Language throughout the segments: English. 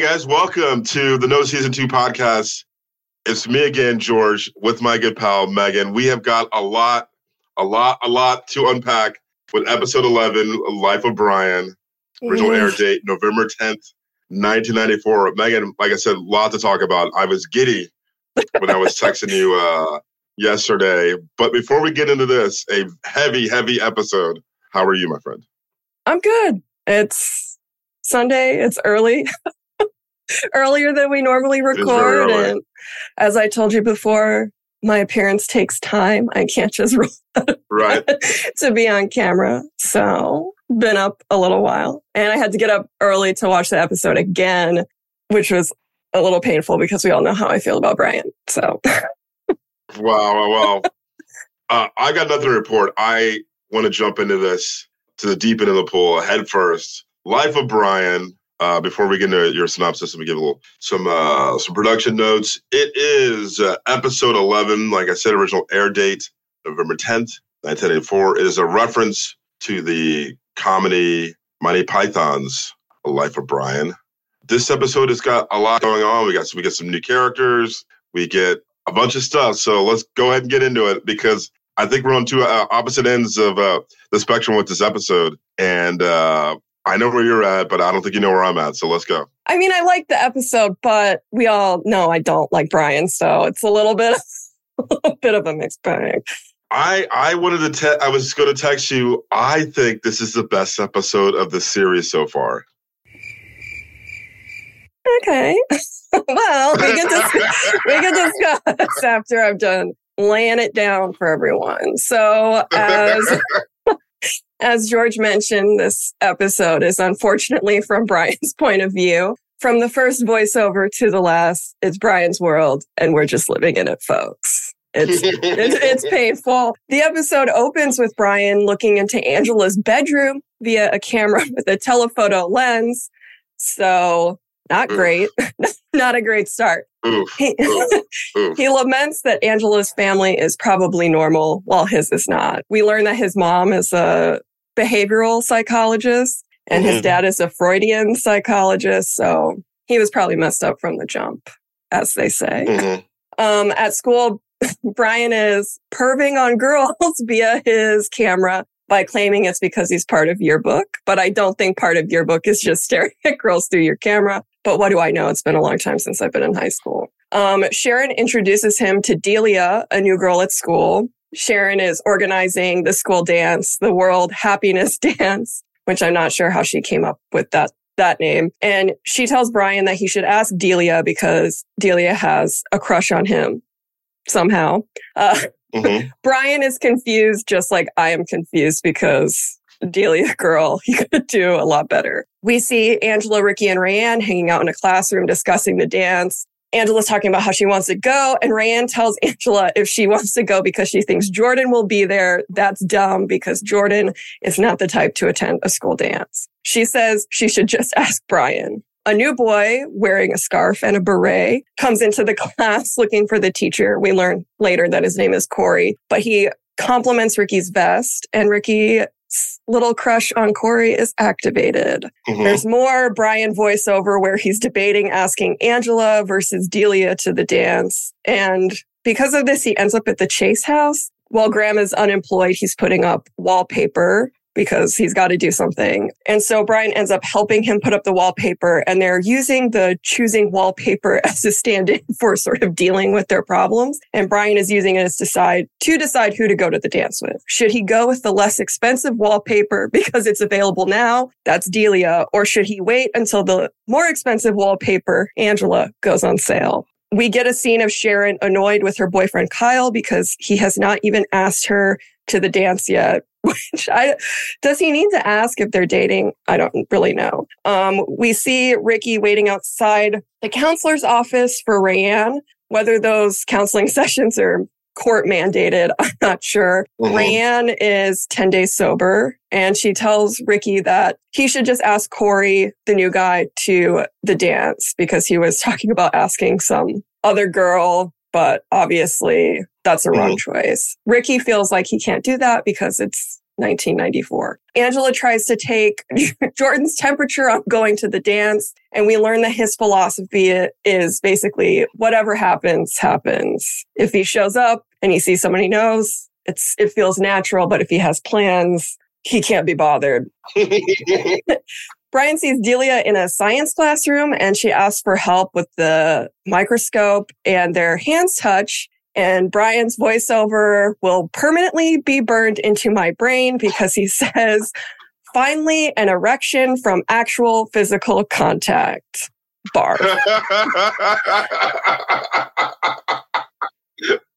Hey guys, welcome to the No Season 2 podcast. It's me again, George, with my good pal Meaghan. We have got a lot, a lot, a lot to unpack with episode 11, Life of Brian. Original air date, November 10th, 1994. Meaghan, like I said, a lot to talk about. I was giddy when I was texting you uh, yesterday. But before we get into this, a heavy, heavy episode. How are you, my friend? I'm good. It's Sunday. It's early. Earlier than we normally record. And as I told you before, my appearance takes time. I can't just roll right to be on camera. So been up a little while and I had to get up early to watch the episode again, which was a little painful because we all know how I feel about Brian. So wow, wow, wow. uh, I got nothing to report. I want to jump into this to the deep end of the pool head first. Life of Brian. Uh, before we get into your synopsis, let me give a little some uh, some production notes. It is uh, episode eleven. Like I said, original air date November tenth, nineteen eighty four. It is a reference to the comedy Monty Python's Life of Brian. This episode has got a lot going on. We got we get some new characters. We get a bunch of stuff. So let's go ahead and get into it because I think we're on two uh, opposite ends of uh, the spectrum with this episode, and uh, I know where you're at, but I don't think you know where I'm at. So let's go. I mean, I like the episode, but we all know I don't like Brian, so it's a little bit, a little bit of a mixed bag. I I wanted to te- I was going to text you. I think this is the best episode of the series so far. Okay. well, we can discuss, we can discuss after I've done laying it down for everyone. So as as George mentioned, this episode is unfortunately from Brian's point of view. From the first voiceover to the last, it's Brian's world, and we're just living in it, folks. It's, it's, it's painful. The episode opens with Brian looking into Angela's bedroom via a camera with a telephoto lens. So not great. not a great start. Oof, He, oof, oof. he laments that Angela's family is probably normal while his is not. We learn that his mom is a behavioral psychologist and his Mhm. dad is a Freudian psychologist. So he was probably messed up from the jump, as they say. Mhm. Um, at school, Brian is perving on girls via his camera by claiming it's because he's part of yearbook. But I don't think part of yearbook is just staring at girls through your camera. But what do I know? It's been a long time since I've been in high school. Um, Sharon introduces him to Delia, a new girl at school. Sharon is organizing the school dance, the World Happiness Dance, which I'm not sure how she came up with that that name. And she tells Brian that he should ask Delia because Delia has a crush on him somehow. Uh, Mhm. Brian is confused, just like I am confused because Delia girl, he could do a lot better. We see Angela, Rickie, and Rayanne hanging out in a classroom discussing the dance. Angela's talking about how she wants to go, and Rayanne tells Angela if she wants to go because she thinks Jordan will be there. That's dumb because Jordan is not the type to attend a school dance. She says she should just ask Brian. A new boy wearing a scarf and a beret comes into the class looking for the teacher. We learn later that his name is Corey, but he compliments Rickie's vest and Rickie's little crush on Corey is activated. Mhm. There's more Brian voiceover where he's debating asking Angela versus Delia to the dance. And because of this, he ends up at the Chase house. While Graham is unemployed, he's putting up wallpaper because he's got to do something. And so Brian ends up helping him put up the wallpaper and they're using the choosing wallpaper as a stand-in for sort of dealing with their problems. And Brian is using it as decide to decide who to go to the dance with. Should he go with the less expensive wallpaper because it's available now? That's Delia. Or should he wait until the more expensive wallpaper, Angela, goes on sale? We get a scene of Sharon annoyed with her boyfriend Kyle because he has not even asked her to the dance yet. Which I does he need to ask if they're dating? I don't really know. Um, we see Rickie waiting outside the counselor's office for Rayanne. Whether those counseling sessions are court mandated, I'm not sure. Mhm. Rayanne is 10 days sober and she tells Rickie that he should just ask Corey, the new guy, to the dance because he was talking about asking some other girl, but obviously that's a wrong mm-hmm. choice. Rickie feels like he can't do that because it's 1994. Angela tries to take Jordan's temperature on going to the dance. And we learn that his philosophy is basically whatever happens, happens. If he shows up and he sees someone he knows, it's, it feels natural. But if he has plans, he can't be bothered. Brian sees Delia in a science classroom and she asks for help with the microscope and their hands touch. And Brian's voiceover will permanently be burned into my brain because he says, finally, an erection from actual physical contact. Bar.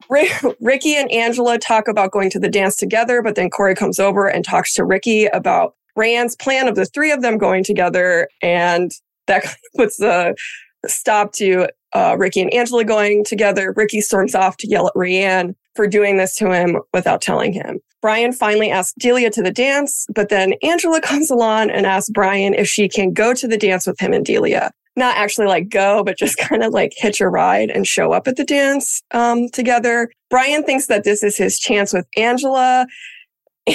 Rickie and Angela talk about going to the dance together, but then Corey comes over and talks to Rickie about Rayanne's plan of the three of them going together. And that puts a stop to uh, Rickie and Angela going together. Rickie storms off to yell at Rayanne for doing this to him without telling him. Brian finally asks Delia to the dance, but then Angela comes along and asks Brian if she can go to the dance with him and Delia. Not actually like go, but just kind of like hitch a ride and show up at the dance um, together. Brian thinks that this is his chance with Angela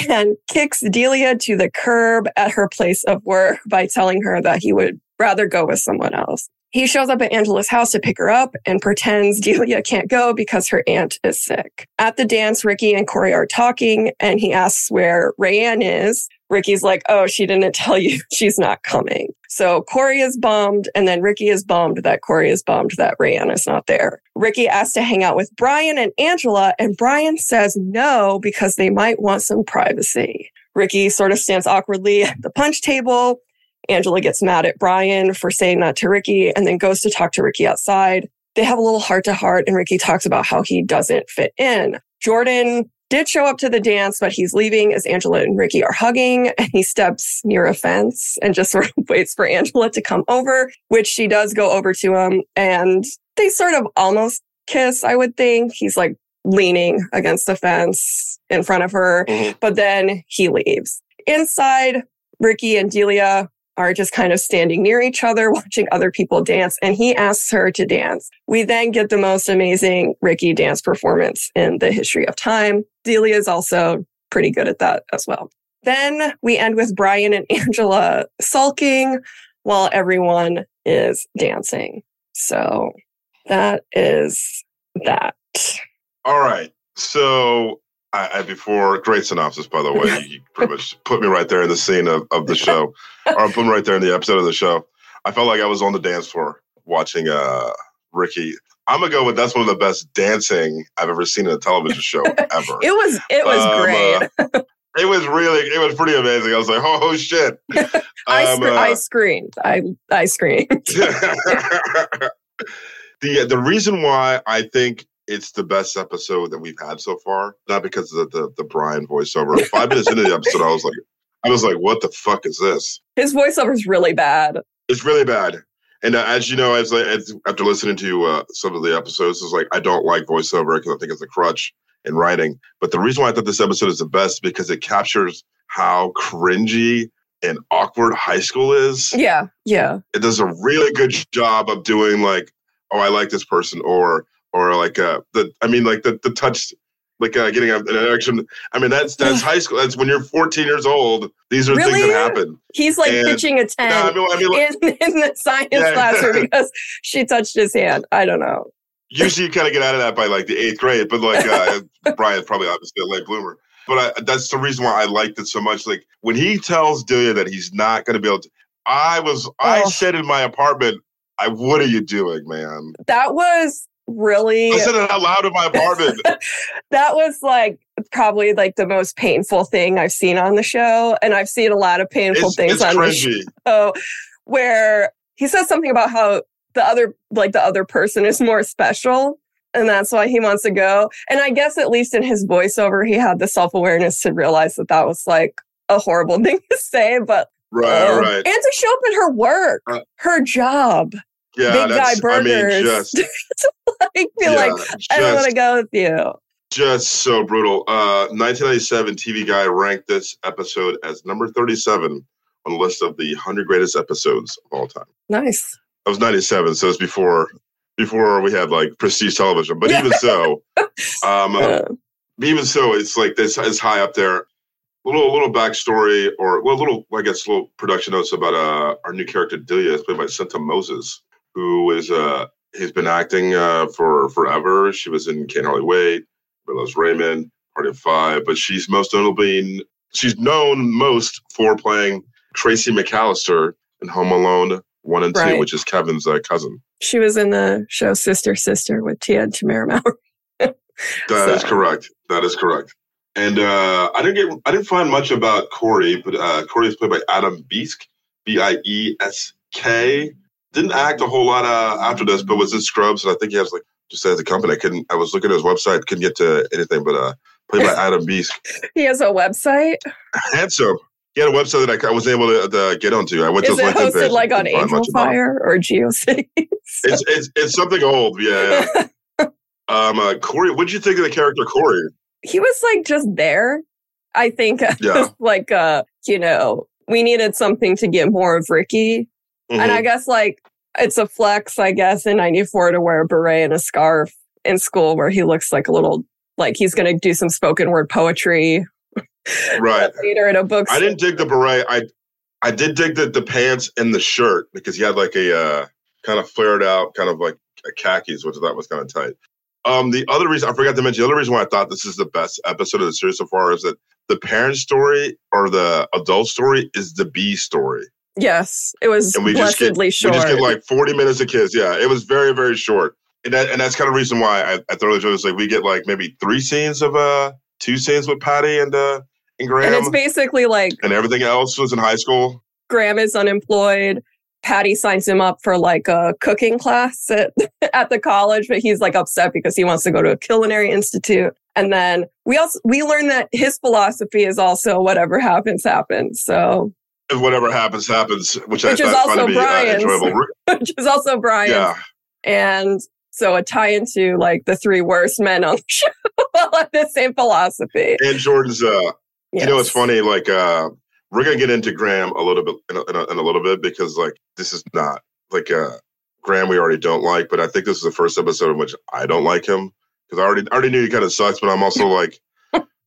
and kicks Delia to the curb at her place of work by telling her that he would rather go with someone else. He shows up at Angela's house to pick her up and pretends Delia can't go because her aunt is sick. At the dance, Rickie and Corey are talking and he asks where Rayanne is. Rickie's like, oh, she didn't tell you she's not coming. So Corey is bummed and then Rickie is bummed that Corey is bummed that Rayanne is not there. Rickie asks to hang out with Brian and Angela and Brian says no because they might want some privacy. Rickie sort of stands awkwardly at the punch table Angela gets mad at Brian for saying that to Rickie and then goes to talk to Rickie outside. They have a little heart to heart and Rickie talks about how he doesn't fit in. Jordan did show up to the dance, but he's leaving as Angela and Rickie are hugging and he steps near a fence and just sort of waits for Angela to come over, which she does go over to him and they sort of almost kiss, I would think. He's like leaning against the fence in front of her, mm-hmm. but then he leaves. Inside, Rickie and Delia are just kind of standing near each other, watching other people dance, and he asks her to dance. We then get the most amazing Rickie dance performance in the history of time. Delia is also pretty good at that as well. Then we end with Brian and Angela sulking while everyone is dancing. So that is that. All right. So I, I, before great synopsis, by the way, you pretty much put me right there in the scene of, of the show, or put me right there in the episode of the show. I felt like I was on the dance floor watching uh, Rickie. I'm gonna go with that's one of the best dancing I've ever seen in a television show ever. it was it was um, great. Uh, it was really it was pretty amazing. I was like, oh, oh shit! I, um, uh, I screamed. I I screamed. the the reason why I think it's the best episode that we've had so far. Not because of the the, the Brian voiceover. Five minutes into the episode, I was like, I was like, what the fuck is this? His voiceover is really bad. It's really bad. And uh, as you know, as, as after listening to uh, some of the episodes, it's like I don't like voiceover because I think it's a crutch in writing. But the reason why I thought this episode is the best is because it captures how cringy and awkward high school is. Yeah, yeah. It does a really good job of doing like, oh, I like this person, or or like uh the I mean like the the touch like uh, getting an erection. I mean that's that's high school. That's when you're 14 years old. These are really? things that happen. He's like and, pitching a 10 no, I mean, I mean, like, in, in, the science yeah, classroom because she touched his hand. I don't know. Usually you kind of get out of that by like the eighth grade, but like uh, Brian's probably obviously a late bloomer. But I, that's the reason why I liked it so much. Like when he tells Delia that he's not going to be able to, I was, oh. I said in my apartment, I, what are you doing, man? That was really I said it out loud in my apartment. that was like probably like the most painful thing I've seen on the show. And I've seen a lot of painful it's, things it's on cringy. the show where he says something about how the other like the other person is more special and that's why he wants to go. And I guess at least in his voiceover, he had the self awareness to realize that that was like a horrible thing to say. But right, um, right, and to show up at her work, uh, her job. Yeah, big guy burgers. I mean, just, like, feel yeah, like just, I don't want to go with you. Just so brutal. Uh, 1997 TV Guide ranked this episode as number 37 on the list of the 100 greatest episodes of all time. Nice. That was 97, so it's before before we had like prestige television. But even so, um, uh, even so, it's like this is high up there. little little backstory or well, a little I guess little production notes about uh, our new character Delia, is played by Senta Moses, who is uh he's been acting uh, for forever. She was in Can't Hardly Wait, Loves Raymond, Party of Five, but she's most notably she's known most for playing Tracy McCallister in Home Alone one and right. two, which is Kevin's uh, cousin. She was in the show Sister Sister with Tia and Tamera Mowry. That so. is correct. That is correct. And uh, I didn't get I didn't find much about Corey, but uh, Corey is played by Adam Biesk, B I E S K. Didn't act a whole lot uh, after this, but was in Scrubs, and I think he has like just as a company. I couldn't. I was looking at his website, couldn't get to anything, but uh, played by Adam Biesk. he has a website. Handsome. He had a website that I, I was able to, to, get onto. I went Is to his LinkedIn page. like on Angel Fire or GeoCities? it's, it's it's something old. Yeah. yeah. um, uh, Corey, what did you think of the character Corey? He was like just there. I think. Yeah. like uh, you know, we needed something to get more of Rickie, mm-hmm. and I guess like it's a flex, I guess, in '94 to wear a beret and a scarf in school, where he looks like a little like he's going to do some spoken word poetry right later in a book. I didn't dig the beret. I I did dig the, the pants and the shirt because he had like a uh, kind of flared out, kind of like a khakis, which I thought was kind of tight. Um, the other reason I forgot to mention the other reason why I thought this is the best episode of the series so far is that the parent story or the adult story is the B story. Yes, it was and we just get, short. We just get like forty minutes of kids. Yeah, it was very very short, and that and that's kind of reason why I, I thoroughly enjoyed this. Like we get like maybe three scenes of uh two scenes with Patty and uh and Graham. And it's basically like and everything else was in high school. Graham is unemployed. Patty signs him up for like a cooking class at, at the college, but he's like upset because he wants to go to a culinary institute. And then we also we learn that his philosophy is also whatever happens, happens. So whatever happens, happens, which, which I is also be, uh, enjoyable. which is also Brian. Yeah. And so a tie into like the three worst men on the show have the same philosophy. And Jordan's uh Yes. You know, it's funny. Like, uh, we're gonna get into Graham a little bit in a, in a, in a little bit because, like, this is not like uh, Graham we already don't like, but I think this is the first episode in which I don't like him because I already I already knew he kind of sucks, but I'm also like.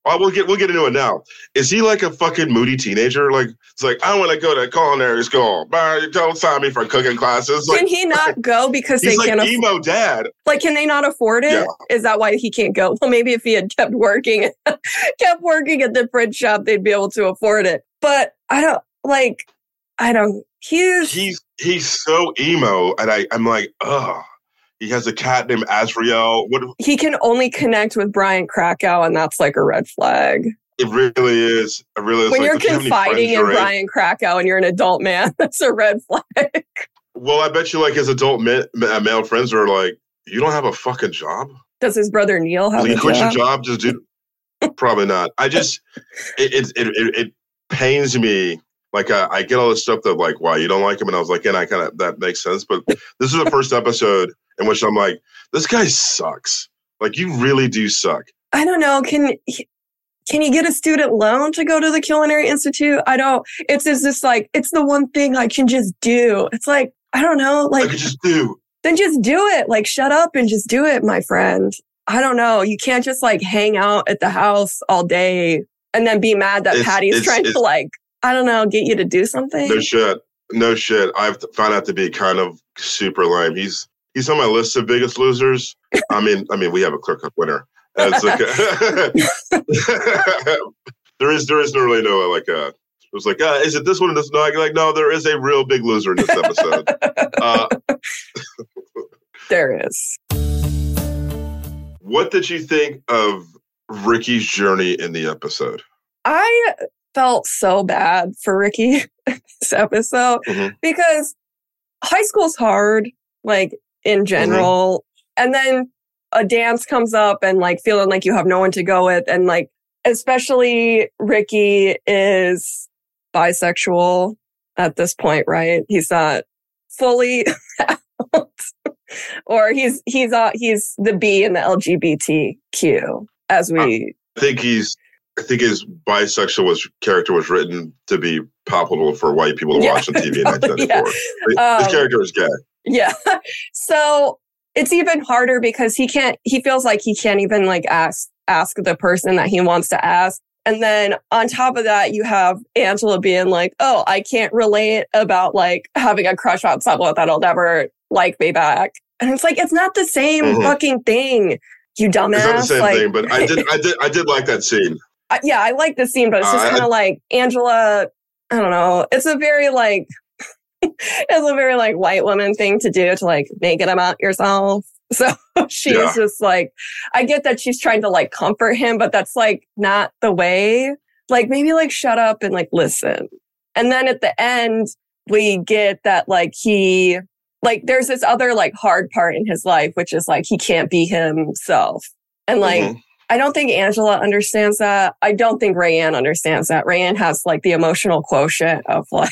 Well, we'll get we'll get into it now. Is he like a fucking moody teenager? Like it's like I want to go to culinary school, but don't sign me for cooking classes. Like, can he not go because they like can't? Aff- emo dad. Like, can they not afford it? Yeah. Is that why he can't go? Well, maybe if he had kept working, kept working at the print shop, they'd be able to afford it. But I don't like. I don't. He's he's he's so emo, and I I'm like, oh he has a cat named Azriel. What he can only connect with Brian Krakow, and that's like a red flag. It really is. It really is. When like, you're confiding in Brian Krakow and you're an adult man, that's a red flag. Well, I bet you like his adult ma- male friends are like, you don't have a fucking job. Does his brother Neil have? You quit your job, just do. Probably not. I just it it, it it pains me like uh, I get all this stuff that like why you don't like him, and I was like, and I kind of that makes sense. But this is the first episode in which I'm like, this guy sucks. Like you really do suck. I don't know. Can can you get a student loan to go to the culinary institute? I don't. It's just this like it's the one thing I can just do. It's like I don't know. Like I could just do. Then just do it. Like shut up and just do it, my friend. I don't know. You can't just like hang out at the house all day and then be mad that it's, Patty's it's, trying it's, to like I don't know, get you to do something? No shit. No shit. I've found out to be kind of super lame. He's he's on my list of biggest losers. I mean, I mean, we have a clear cut winner. Like there is there is no really no like uh it was like, uh, is it this one or this? No, like, no, there is a real big loser in this episode. uh, there is. What did you think of Rickie's journey in the episode? I felt so bad for Rickie this episode mm-hmm. because high school's hard, like in mm-hmm. general. Mm-hmm. And then a dance comes up and like feeling like you have no one to go with. And like, especially Rickie is bisexual at this point, right? He's not fully out. or he's, he's, uh, he's the B in the LGBTQ as we. I think he's I think his bisexual was character was written to be palpable for white people to yeah. watch on TV in 1994. yeah. His um, character is gay. Yeah. So it's even harder because he can't. He feels like he can't even like ask ask the person that he wants to ask. And then on top of that, you have Angela being like, oh, I can't relate about like having a crush on someone that'll never like me back. And it's like, it's not the same mm-hmm. fucking thing, you dumbass. It's not the same like, thing, but I did, I did, I did like that scene. yeah, I like the scene, but it's just uh, kind of like Angela. I don't know. It's a very like, it's a very like white woman thing to do to like make it about yourself. So she's yeah. just like, I get that she's trying to like comfort him, but that's like not the way. Like maybe like shut up and like listen. And then at the end, we get that like he, like there's this other like hard part in his life, which is like he can't be himself. And like, mm-hmm. I don't think Angela understands that. I don't think Rayanne understands that. Rayanne has like the emotional quotient of like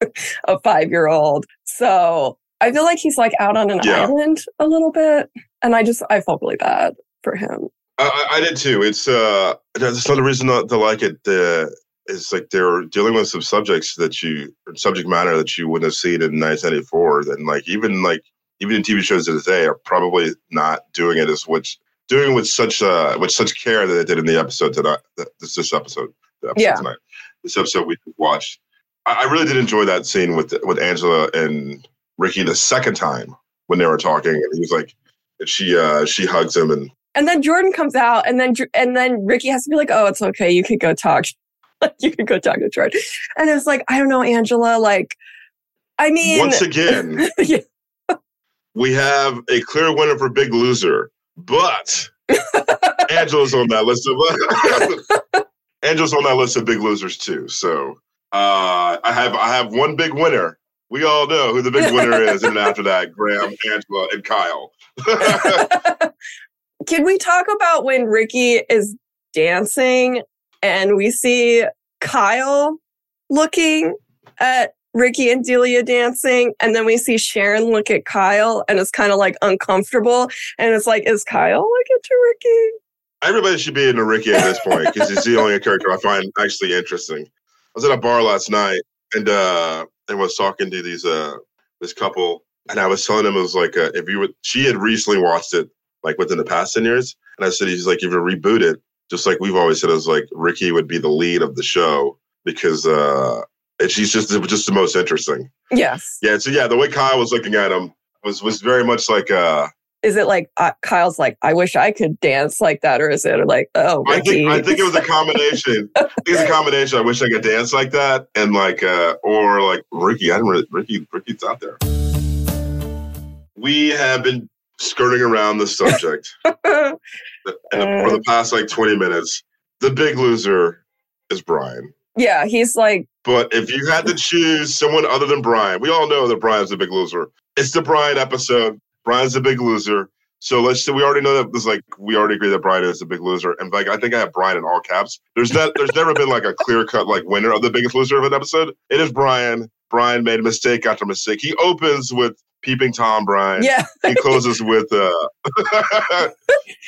a five year old. So I feel like he's like out on an yeah. island a little bit. And I just, I felt really bad for him. I, I did too. It's, uh, that's another reason not to like it. Uh, is like they're dealing with some subjects that you, subject matter that you wouldn't have seen in 1994. And like, even like, even in TV shows of today are probably not doing it as which doing with such uh with such care that they did in the episode tonight. This this episode, the episode yeah. tonight. This episode we watched. I, really did enjoy that scene with with Angela and Rickie the second time when they were talking, and he was like, and she uh she hugs him and and then Jordan comes out, and then and then Rickie has to be like, "Oh, it's okay, you could go talk, like you could go talk to Jordan." And it's like, I don't know, Angela. Like, I mean, once again, yeah. we have a clear winner for Big Loser, but Angela's on that list of Angela's on that list of Big Losers too. So uh, I have I have one big winner. We all know who the big winner is, and after that, Graham, Angela, and Kyle. Can we talk about when Rickie is dancing and we see Kyle looking at Rickie and Delia dancing, and then we see Sharon look at Kyle and it's kind of like uncomfortable. And it's like, is Kyle looking to Rickie? Everybody should be into Rickie at this point because he's the only character I find actually interesting. I was at a bar last night and uh and was talking to these uh this couple and I was telling them it was like uh, if you would she had recently watched it like within the past 10 years and I said he's like if you reboot it just like we've always said it was like Rickie would be the lead of the show because uh and she's just just the most interesting. Yes. Yeah. So yeah, the way Kyle was looking at him was was very much like uh is it like uh, Kyle's like, I wish I could dance like that, or is it like, oh, Rickie. I think I think it was a combination. I think it's a combination. I wish I could dance like that, and like, uh, or like Rickie. I didn't really, Rickie. Rickie's out there. We have been skirting around the subject for the past like twenty minutes. The big loser is Brian. Yeah, he's like. But if you had to choose someone other than Brian, we all know that Brian's the big loser. It's the Brian episode. Brian's a big loser. So let's say we already know that this like we already agree that Brian is a big loser. And like I think I have Brian in all caps. There's that there's never been like a clear cut like winner of the biggest loser of an episode. It is Brian. Brian made mistake after mistake. He opens with peeping Tom Brian. Yeah. he closes with uh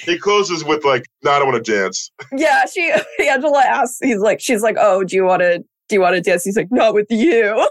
he closes with like, no, I don't want to dance. Yeah, she Angela asks, he's like, she's like, Oh, do you wanna do you want to dance? He's like, not with you.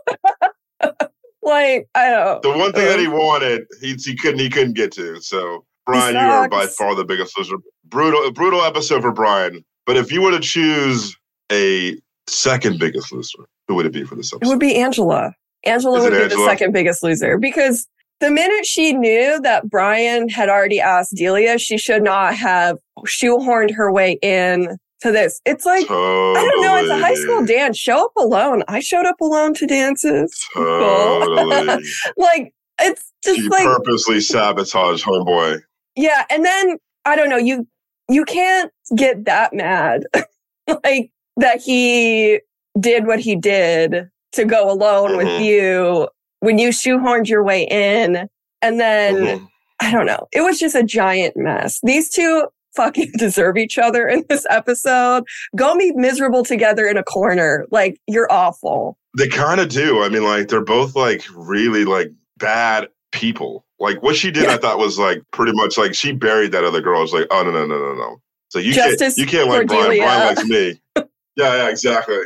Like I don't. The one thing that he wanted, he he couldn't he couldn't get to. So Brian, you are by far the biggest loser. Brutal brutal episode for Brian. But if you were to choose a second biggest loser, who would it be for this episode? It would be Angela. Angela Is would be Angela? the second biggest loser because the minute she knew that Brian had already asked Delia, she should not have shoehorned her way in to this. It's like totally. I don't know. It's a high school dance. Show up alone. I showed up alone to dances. Totally. like it's just she like purposely sabotage homeboy. Yeah, and then I don't know. You you can't get that mad, like that he did what he did to go alone mm-hmm. with you when you shoehorned your way in, and then. Mm-hmm. I don't know. It was just a giant mess. These two fucking deserve each other in this episode. Go be miserable together in a corner. Like you're awful. They kind of do. I mean, like they're both like really like bad people. Like what she did, yeah. I thought was like pretty much like she buried that other girl. I was like, oh no no no no no. So you Justice can't you can't like Brian. Brian likes me. yeah yeah exactly.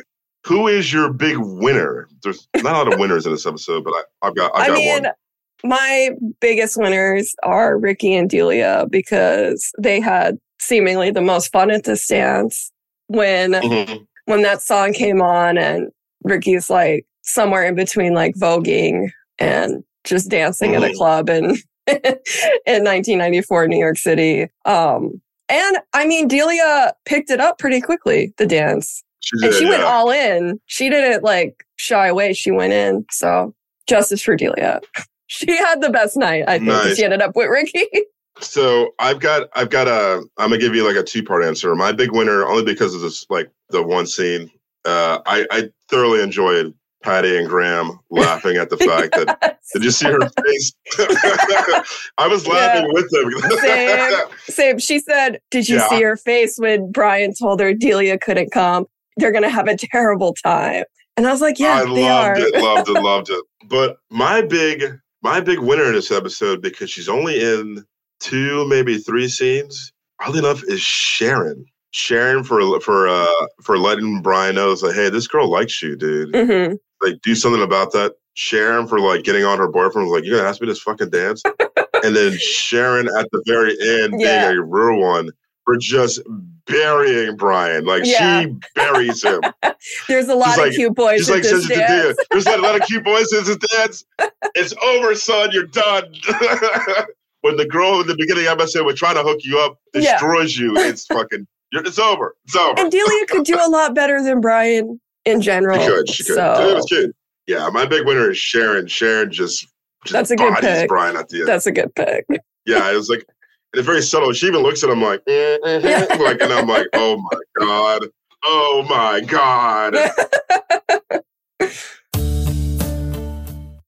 Who is your big winner? There's not a lot of winners in this episode, but I, have got I've got I mean, one my biggest winners are Rickie and Delia because they had seemingly the most fun at this dance. when Mhm. when that song came on and Rickie's like somewhere in between like voguing and just dancing at a Mhm. club in in 1994 New York City. Um and I mean Delia picked it up pretty quickly, the dance. She And did, she went all in. She didn't like shy away. She went in. So justice for Delia. She had the best night, I think. Nice. She ended up with Rickie. So I've got I've got a I'm gonna give you like a two part answer. My big winner only because of this like the one scene. Uh, I I thoroughly enjoyed Patty and Graham laughing at the fact that did you see her face? I was laughing with them. Same. Same. She said, Did you Yeah. see her face when Brian told her Delia couldn't come? They're going to have a terrible time. And I was like, Yeah, I they loved are. it, loved it, loved it. But my big my big winner in this episode because she's only in two, maybe three scenes. Oddly enough, is Sharon. Sharon for for uh for letting Brian know it's like, hey, this girl likes you, dude. Mhm. Like, do something about that. Sharon for like getting on her boyfriend was like, you're gonna ask me this fucking dance, and then Sharon at the very end Yeah. being a real one for just burying Brian. Like Yeah. she buries him. There's a lot She's of like- cute boys She's like, this dance. There's like a lot of cute boys in this dance. It's over, son. You're done. when the girl in the beginning of was trying to hook you up, Yeah. destroys you, it's fucking, you're, it's over. It's over. And Delia could do a lot better than Brian in general. She could. She could. So was cute. Yeah, my big winner is Sharon. Sharon just, just That's a good pick. Brian at the end. that's a good pick. yeah, it was like, it's very subtle. She even looks at him like, mm, mhm. Like, and I'm like, oh my god, oh my god.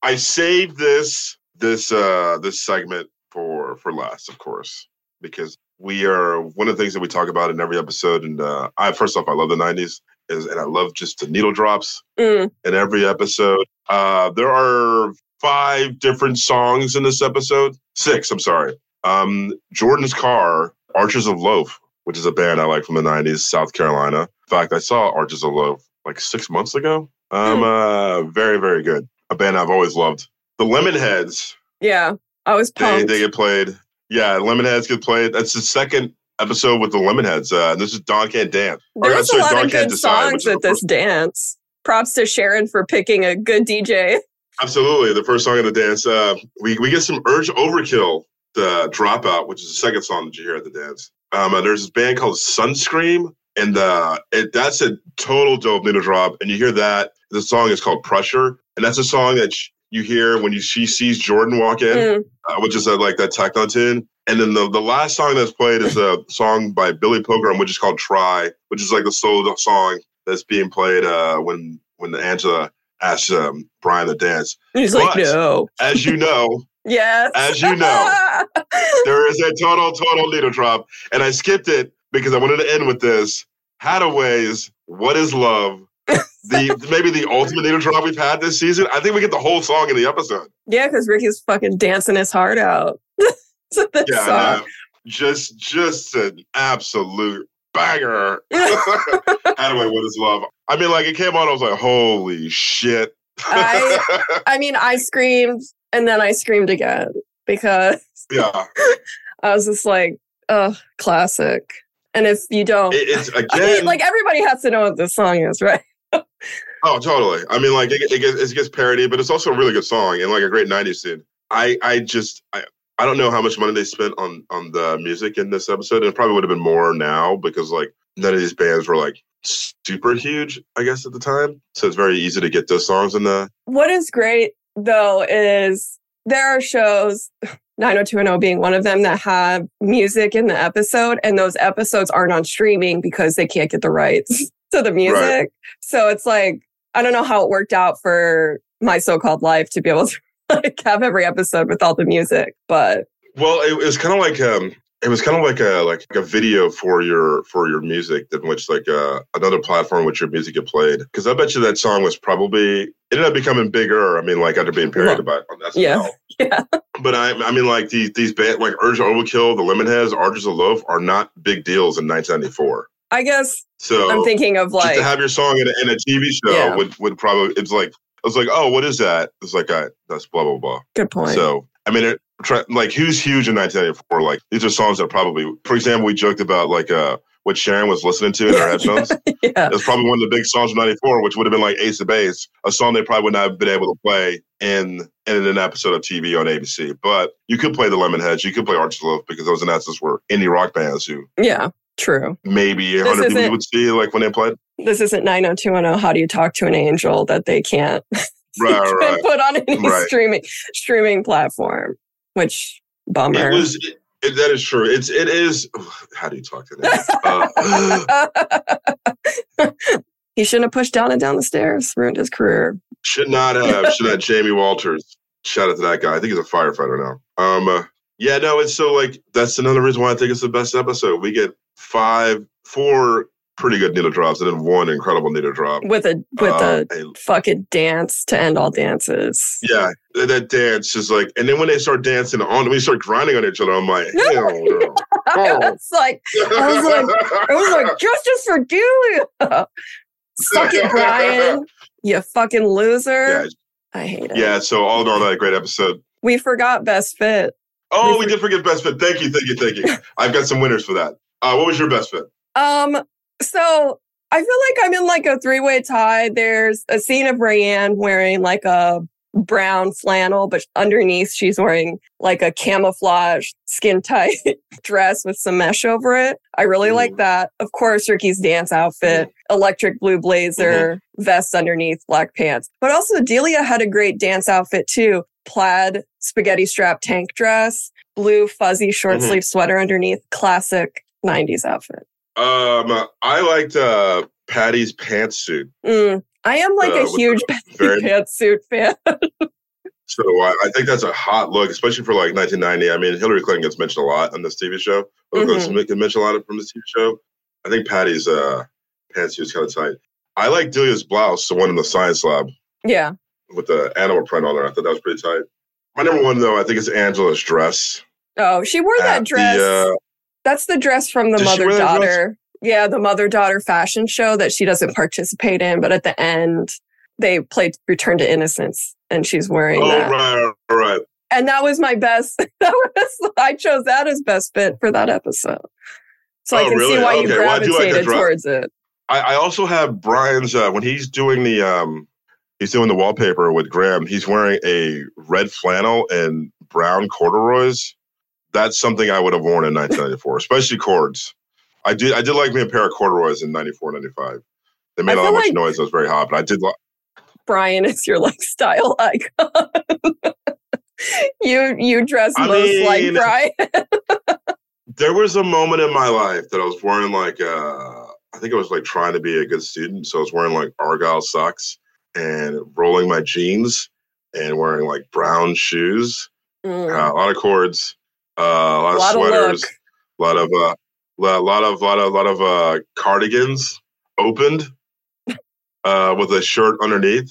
I saved this this uh this segment for for last, of course, because we are one of the things that we talk about in every episode. And uh, I first off, I love the '90s, is and I love just the needle drops Mm, in every episode. Uh, there are five different songs in this episode. Six, I'm sorry. Um, Jordan's Car, Archers of Loaf, which is a band I like from the 90s, South Carolina. In fact, I saw Archers of Loaf like six months ago. Um, Hmm. uh, very, very good. A band I've always loved. The Lemonheads, yeah. I was they, pumped. they get played. Yeah, Lemonheads get played. That's the second episode with the Lemonheads. Uh, this is Dawn Can't Dance. Or, There's a lot Dawn of Can't good Decide, songs at this dance. Props to Sharon for picking a good DJ. Absolutely, the first song of the dance. Uh, we we get some Urge Overkill, the dropout, which is the second song that you hear at the dance. Um, and there's this band called Sunscreem, and uh, it, that's a total dope needle drop. And you hear that the song is called Pressure, and that's a song that sh- you hear when you she sees Jordan walk in, Mm, uh, which is uh, like that techno tune. And then the, the last song that's played is a song by Billy Pilgrim, which is called Try, which is like the slow song that's being played uh, when when the Angela asks um, Brian to dance. he's like, no. As you know, Yes. as you know, there is a total, total needle drop. And I skipped it because I wanted to end with this. Haddaway's What is Love? The maybe the ultimate needle drop we've had this season. I think we get the whole song in the episode. yeah, because Rickie's fucking dancing his heart out. Yeah, song. just just an absolute banger. Haddaway, What is Love? I mean, like it came on, I was like, holy shit. I- I mean, I screamed and then I screamed again because yeah, I was just like, oh, classic. And if you don't, it, it's I again. mean, like everybody has to know what this song is, right? Oh, totally. I mean, like it, it, gets, it gets parody, but it's also a really good song and like a great '90s scene. I, I just, I, I don't know how much money they spent on on the music in this episode. It probably would have been more now because like none of these bands were like super huge, I guess, at the time. So it's very easy to get those songs in the. What is great though is there are shows, 90210 being one of them, that have music in the episode, and those episodes aren't on streaming because they can't get the rights to the music. So it's like, I don't know how it worked out for my so called life to be able to like have every episode with all the music, but Well, it, it was kind of like um, it was kind of like a like a video for your for your music, in which like uh, another platform which your music get played. Because I bet you that song was probably it ended up becoming bigger. I mean, like after being parodied about on SNL. Yeah. Yeah. But I, I mean, like these these band like Urge Overkill, the Lemonheads, Archers of Loaf are not big deals in 1994. I guess So I'm thinking of like, to have your song in a, in a TV show Yeah. would would probably it's like I was like, oh, what is that? It's like, uh, that's blah blah blah. good point. So I mean, it, like who's huge in 1994? Like these are songs that probably, for example, we joked about like uh what Sharon was listening to in her headphones. yeah. It was probably one of the big songs from '94, which would have been like Ace of Base, a song they probably would not have been able to play in in an episode of TV on ABC. But you could play the Lemonheads, you could play Archie Love because those announcers were indie rock bands who Yeah. True. maybe a This hundred people would see like when they played. This isn't 90210. How do you talk to an angel that they can't Right, right. put on any Right. streaming streaming platform? Which bummer. It was. It, that is true. It's. It is. How do you talk to them? Uh, he shouldn't have pushed down and down the stairs. Ruined his career. should not have. Should have. Jamie Walters. Shout out to that guy. I think he's a firefighter now. Um. uh, yeah. No. It's so like that's another reason why I think it's the best episode. We get five, four pretty good needle drops, and then one incredible needle drop. With a with Uh, a and- fucking dance to end all dances. yeah, that, dance is like, and then when they start dancing on, when they start grinding on each other, I'm like, hell no. I was like, I was like, I was like, justice for Delia. Suck it, Brian. You fucking loser. yeah, I hate it. yeah. So all in all, that great episode. We forgot best fit. Oh, We we for- did forget best fit. Thank you, thank you, thank you. I've got some winners for that. Uh, what was your best fit? Um, so I feel like I'm in like a three-way tie. There's a scene of Rayanne wearing like a brown flannel, but underneath she's wearing like a camouflage skin tight dress with some mesh over it. I really like Mhm. that. Of course, Rickie's dance outfit, electric blue blazer, vest underneath, black pants. But also Delia had a great dance outfit too. Plaid spaghetti strap tank dress, blue fuzzy short Mhm. sleeve sweater underneath, classic 90s outfit. Um, I liked uh, Patty's pantsuit. Mm, I am like Uh, a huge the very- pantsuit fan. So I, I think that's a hot look, especially for like 1990. I mean, Hillary Clinton gets mentioned a lot on this TV show. Mhm. Clinton gets mentioned a lot from this TV show. I think Patty's uh, pantsuit is kind of tight. I like Delia's blouse, the one in the science lab yeah. with the animal print on there. I thought that was pretty tight. My number one, though, I think is Angela's dress. Oh, she wore At that the, dress. uh, That's the dress from the mother wear that dress? daughter. Yeah, the mother daughter fashion show that she doesn't participate in, but at the end they played Return to Innocence and she's wearing oh, that. right, right. And that was my best. That was I chose that as best fit for that episode. So I Oh, can see really? why you Okay, well, I do like gravitated towards it. I, I also have Brian's uh, when he's doing the um he's doing the wallpaper with Graham. He's wearing a red flannel and brown corduroys. That's something I would have worn in 1994, especially cords. I did I did like me a pair of corduroys in 94, 95. They made I a lot feel much like- noise. It was very hot, but I did. Like, Brian is your like style icon. you you dress I most like Brian. there was a moment in my life that I was wearing like uh I think I was like trying to be a good student, so I was wearing like argyle socks and rolling my jeans and wearing like brown shoes. Mm. Uh, a lot of cords, uh, a lot of Lot of sweaters, a lot of uh, a lot of lot of lot of uh, cardigans opened uh, with a shirt underneath.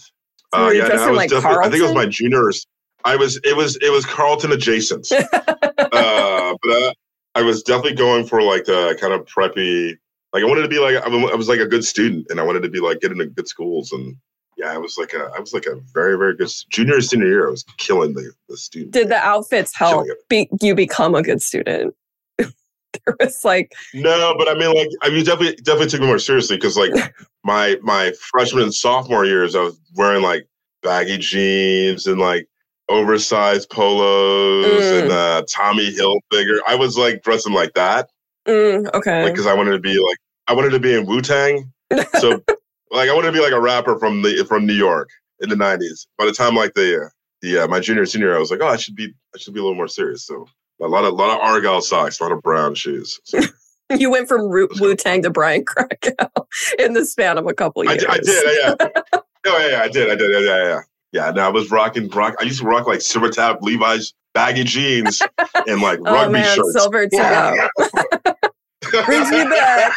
So no, dressing I was like definitely- I think it was my juniors. I was it was it was Carlton adjacent, uh, but uh, I was definitely going for like the kind of preppy. Like I wanted to be like I I was like a good student, and I wanted to be like getting into good schools, and yeah, I was like a I was like a very very good junior and senior year. I was killing the the student. Did the outfits help be, you become a good student? there was like, No, but I mean, like, I mean, definitely, definitely took me more seriously because, like, my my freshman and sophomore years, I was wearing like baggy jeans and like oversized polos Mm. and uh, Tommy Hilfiger. I was like dressing like that mm, okay. because I wanted to be like I wanted to be in Wu Tang. So, like, I wanted to be like a rapper from the from New York in the '90s. By the time like the the uh, my junior and senior, I was like, oh, I should be I should be a little more serious. So. A lot of a lot of argyle socks, a lot of brown shoes. So you went from Wu Tang to Brian Krakow in the span of a couple I, years. di- I did, yeah. Oh yeah, yeah, I did, I did, yeah, yeah, yeah. Yeah, no, I was rocking rock. I used to rock like silver tab Levi's baggy jeans and like Oh rugby man, shirts. silver tab. Brings me back.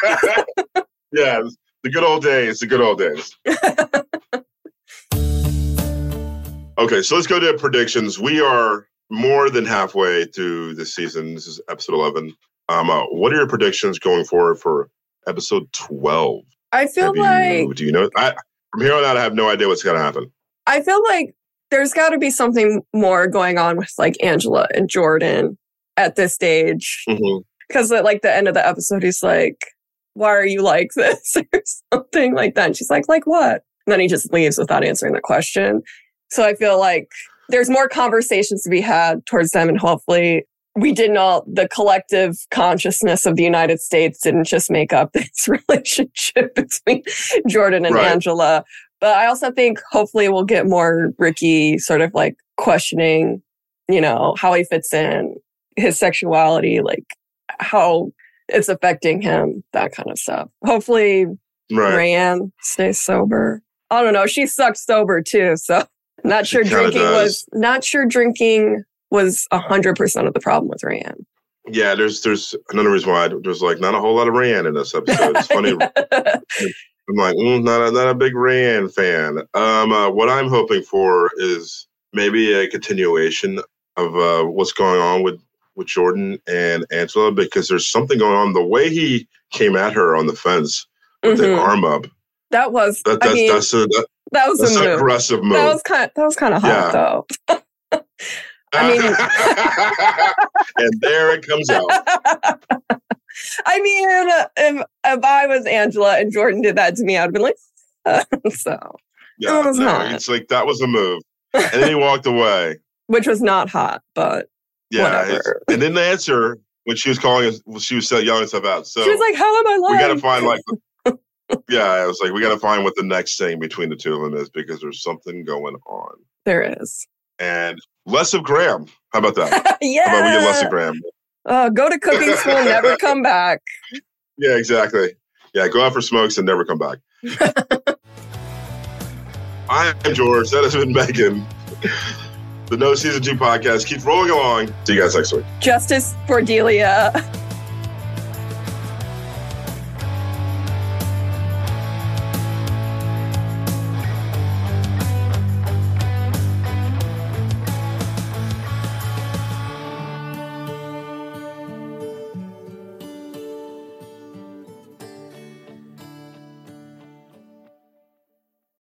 yeah, the good old days, the good old days. okay, so let's go to predictions. We are more than halfway through the season. This is episode eleven. Um, uh, what are your predictions going forward for episode twelve? I feel Have like you, do you know? I, from here on out, I have no idea what's going to happen. I feel like there's got to be something more going on with like Angela and Jordan at this stage because at like the end of the episode, he's like, why are you like this or something like that. And she's like, like what? And then he just leaves without answering the question. So I feel like there's more conversations to be had towards them and hopefully we didn't all the collective consciousness of the United States didn't just make up this relationship between Jordan and Right. Angela. But I also think hopefully we'll get more Rickie sort of like questioning, you know, how he fits in, his sexuality, like how it's affecting him, that kind of stuff. Hopefully Right. Rayanne stays sober. I don't know. She sucks sober too. So not sure drinking does. was not sure drinking was a hundred percent of the problem with Rayanne. Yeah, there's there's another reason why there's like not a whole lot of Rayanne in this episode. It's funny. I'm like, mm, not a, not a big Rayanne fan. Um, uh, what I'm hoping for is maybe a continuation of uh, what's going on with with Jordan and Angela because there's something going on. The way he came at her on the fence with the Mhm. arm up, That was that, I that's mean that's a that, that was that's a an move. aggressive move. That was kind that was kind of hot Yeah. though. I mean- and there it comes out. I mean, if if I was Angela and Jordan did that to me, I'd been like, so, Yeah, It was no, hot. it's like that was a move, and then he walked away. which was not hot, but Yeah, and then the answer when she was calling us, when she was yelling stuff out. So she was like, "How am I we got to find like, yeah, I was like, we got to find what the next thing between the two of them is because there's something going on. there is. And less of Graham. How about that? yeah. How about we get less of Graham? Uh, go to cooking school, never come back. Yeah, exactly. Yeah, go out for smokes and never come back. I'm George. That has been Meaghan. The No Season 2 podcast keeps rolling along. See you guys next week. Justice for Delia.